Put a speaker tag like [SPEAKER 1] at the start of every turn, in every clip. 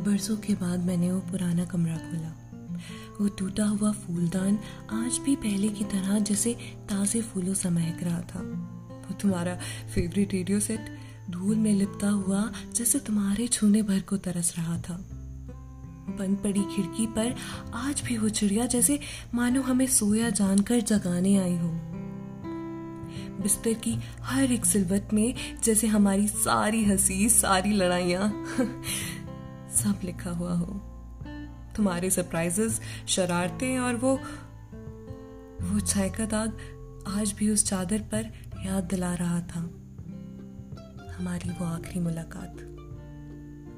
[SPEAKER 1] बरसों के बाद मैंने वो पुराना कमरा खोला। वो टूटा हुआ फूलदान आज भी पहले की तरह जैसे ताज़े फूलों से महक रहा था। वो तुम्हारा फेवरेट रेडियो सेट धूल में लिपटा हुआ जैसे तुम्हारे छूने भर को तरस रहा था। बंद पड़ी खिड़की पर आज भी वो चिड़िया जैसे मानो हमें सोया जानकर जगाने आई हो। बिस्तर की हर एक सिलवट में जैसे हमारी सारी हँसी, सारी लड़ाइया। सब लिखा हुआ हो। तुम्हारे सरप्राइजेस शरारतें और वो वो चाय का दाग आज भी उस चादर पर याद दिला रहा था। हमारी वो आखिरी मुलाकात।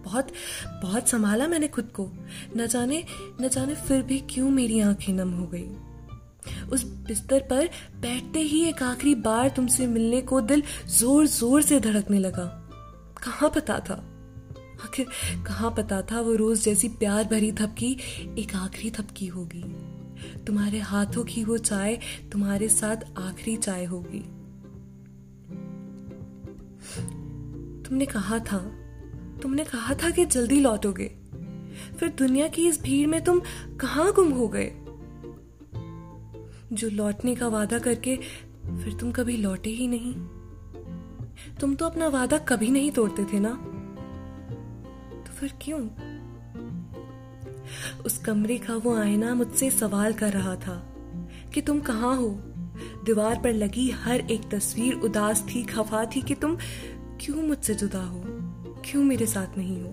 [SPEAKER 1] बहुत बहुत संभाला मैंने खुद को। न जाने न जाने फिर भी क्यों मेरी आँखें नम हो गई। उस बिस्तर पर बैठते ही एक आखिरी बार तुमसे मिलने को दिल ज़ोर ज़ोर से धड़कने लगा। कहाँ पता था? आखिर कहाँ पता था वो रोज जैसी प्यार भरी थपकी एक आखिरी थपकी होगी। तुम्हारे हाथों की वो चाय तुम्हारे साथ आखिरी चाय होगी। तुमने कहा था, तुमने कहा था कि जल्दी लौटोगे। फिर दुनिया की इस भीड़ में तुम कहाँ गुम हो गए? जो लौटने का वादा करके फिर तुम कभी लौटे ही नहीं। तुम तो अपना वादा कभी नहीं तोड़ते थे ना? फिर क्यों? उस कमरे का वो आईना मुझसे सवाल कर रहा था कि तुम कहाँ हो? दीवार पर लगी हर एक तस्वीर उदास थी, खफा थी कि तुम क्यों मुझसे जुदा हो? क्यों मेरे साथ नहीं हो?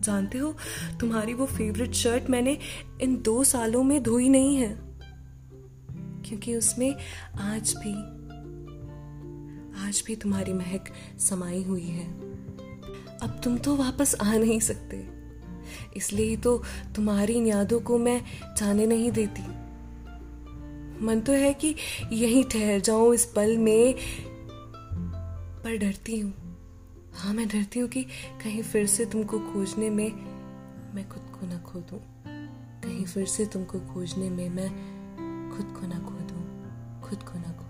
[SPEAKER 1] जानते हो, तुम्हारी वो फेवरेट शर्ट मैंने इन दो सालों में धोई नहीं है। क्योंकि उसमें आज भी आज भी तुम्हारी महक समाई हुई है। अब तुम तो वापस आ नहीं सकते। इसलिए तो तुम्हारी यादों को मैं जाने नहीं देती। मन तो है कि यहीं ठहर जाऊँ इस पल में, पर डरती हूँ। हाँ मैं डरती हूँ कि कहीं फिर से तुमको खोजने में मैं खुद को ना खो दूँ कहीं फिर से तुमको खोजने में मैं खुद को ना खो दूँ खुद को ना खो